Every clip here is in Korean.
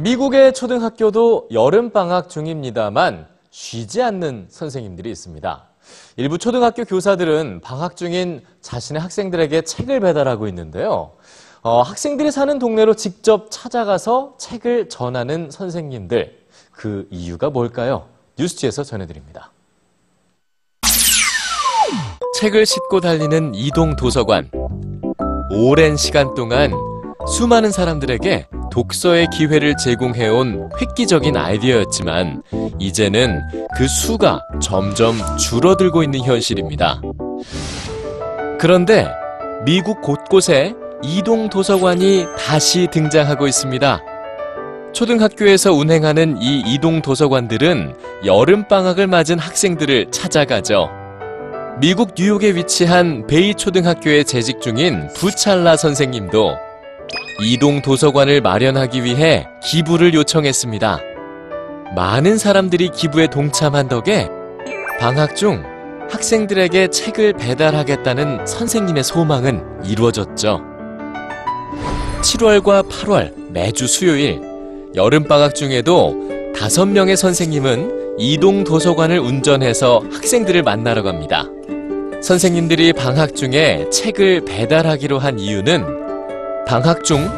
미국의 초등학교도 여름방학 중입니다만 쉬지 않는 선생님들이 있습니다. 일부 초등학교 교사들은 방학 중인 자신의 학생들에게 책을 배달하고 있는데요. 어, 학생들이 사는 동네로 직접 찾아가서 책을 전하는 선생님들. 그 이유가 뭘까요? 뉴스지에서 전해드립니다. 책을 싣고 달리는 이동 도서관. 오랜 시간 동안 수많은 사람들에게 독서의 기회를 제공해온 획기적인 아이디어였지만 이제는 그 수가 점점 줄어들고 있는 현실입니다. 그런데 미국 곳곳에 이동 도서관이 다시 등장하고 있습니다. 초등학교에서 운행하는 이 이동 도서관들은 여름방학을 맞은 학생들을 찾아가죠. 미국 뉴욕에 위치한 베이 초등학교에 재직 중인 부찰라 선생님도 이동 도서관을 마련하기 위해 기부를 요청했습니다. 많은 사람들이 기부에 동참한 덕에 방학 중 학생들에게 책을 배달하겠다는 선생님의 소망은 이루어졌죠. 7월과 8월 매주 수요일 여름방학 중에도 다섯 명의 선생님은 이동 도서관을 운전해서 학생들을 만나러 갑니다. 선생님들이 방학 중에 책을 배달하기로 한 이유는 방학 중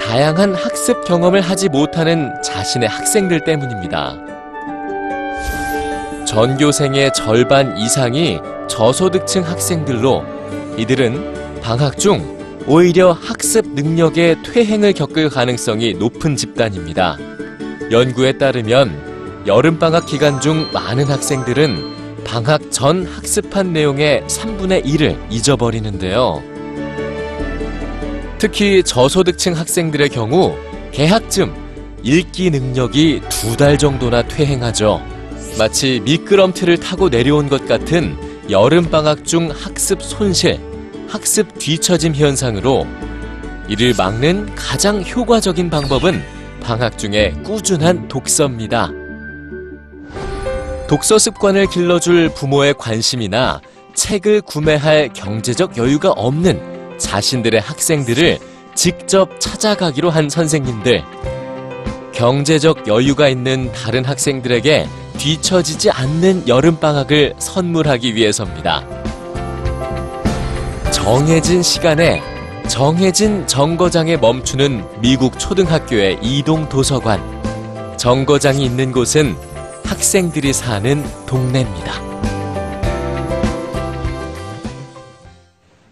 다양한 학습 경험을 하지 못하는 자신의 학생들 때문입니다. 전교생의 절반 이상이 저소득층 학생들로 이들은 방학 중 오히려 학습 능력의 퇴행을 겪을 가능성이 높은 집단입니다. 연구에 따르면 여름방학 기간 중 많은 학생들은 방학 전 학습한 내용의 3분의 1을 잊어버리는데요. 특히 저소득층 학생들의 경우 개학쯤 읽기 능력이 두 달 정도나 퇴행하죠. 마치 미끄럼틀을 타고 내려온 것 같은 여름방학 중 학습 손실, 학습 뒤처짐 현상으로 이를 막는 가장 효과적인 방법은 방학 중에 꾸준한 독서입니다. 독서 습관을 길러줄 부모의 관심이나 책을 구매할 경제적 여유가 없는 자신들의 학생들을 직접 찾아가기로 한 선생님들. 경제적 여유가 있는 다른 학생들에게 뒤처지지 않는 여름방학을 선물하기 위해서입니다. 정해진 시간에 정해진 정거장에 멈추는 미국 초등학교의 이동 도서관. 정거장이 있는 곳은 학생들이 사는 동네입니다.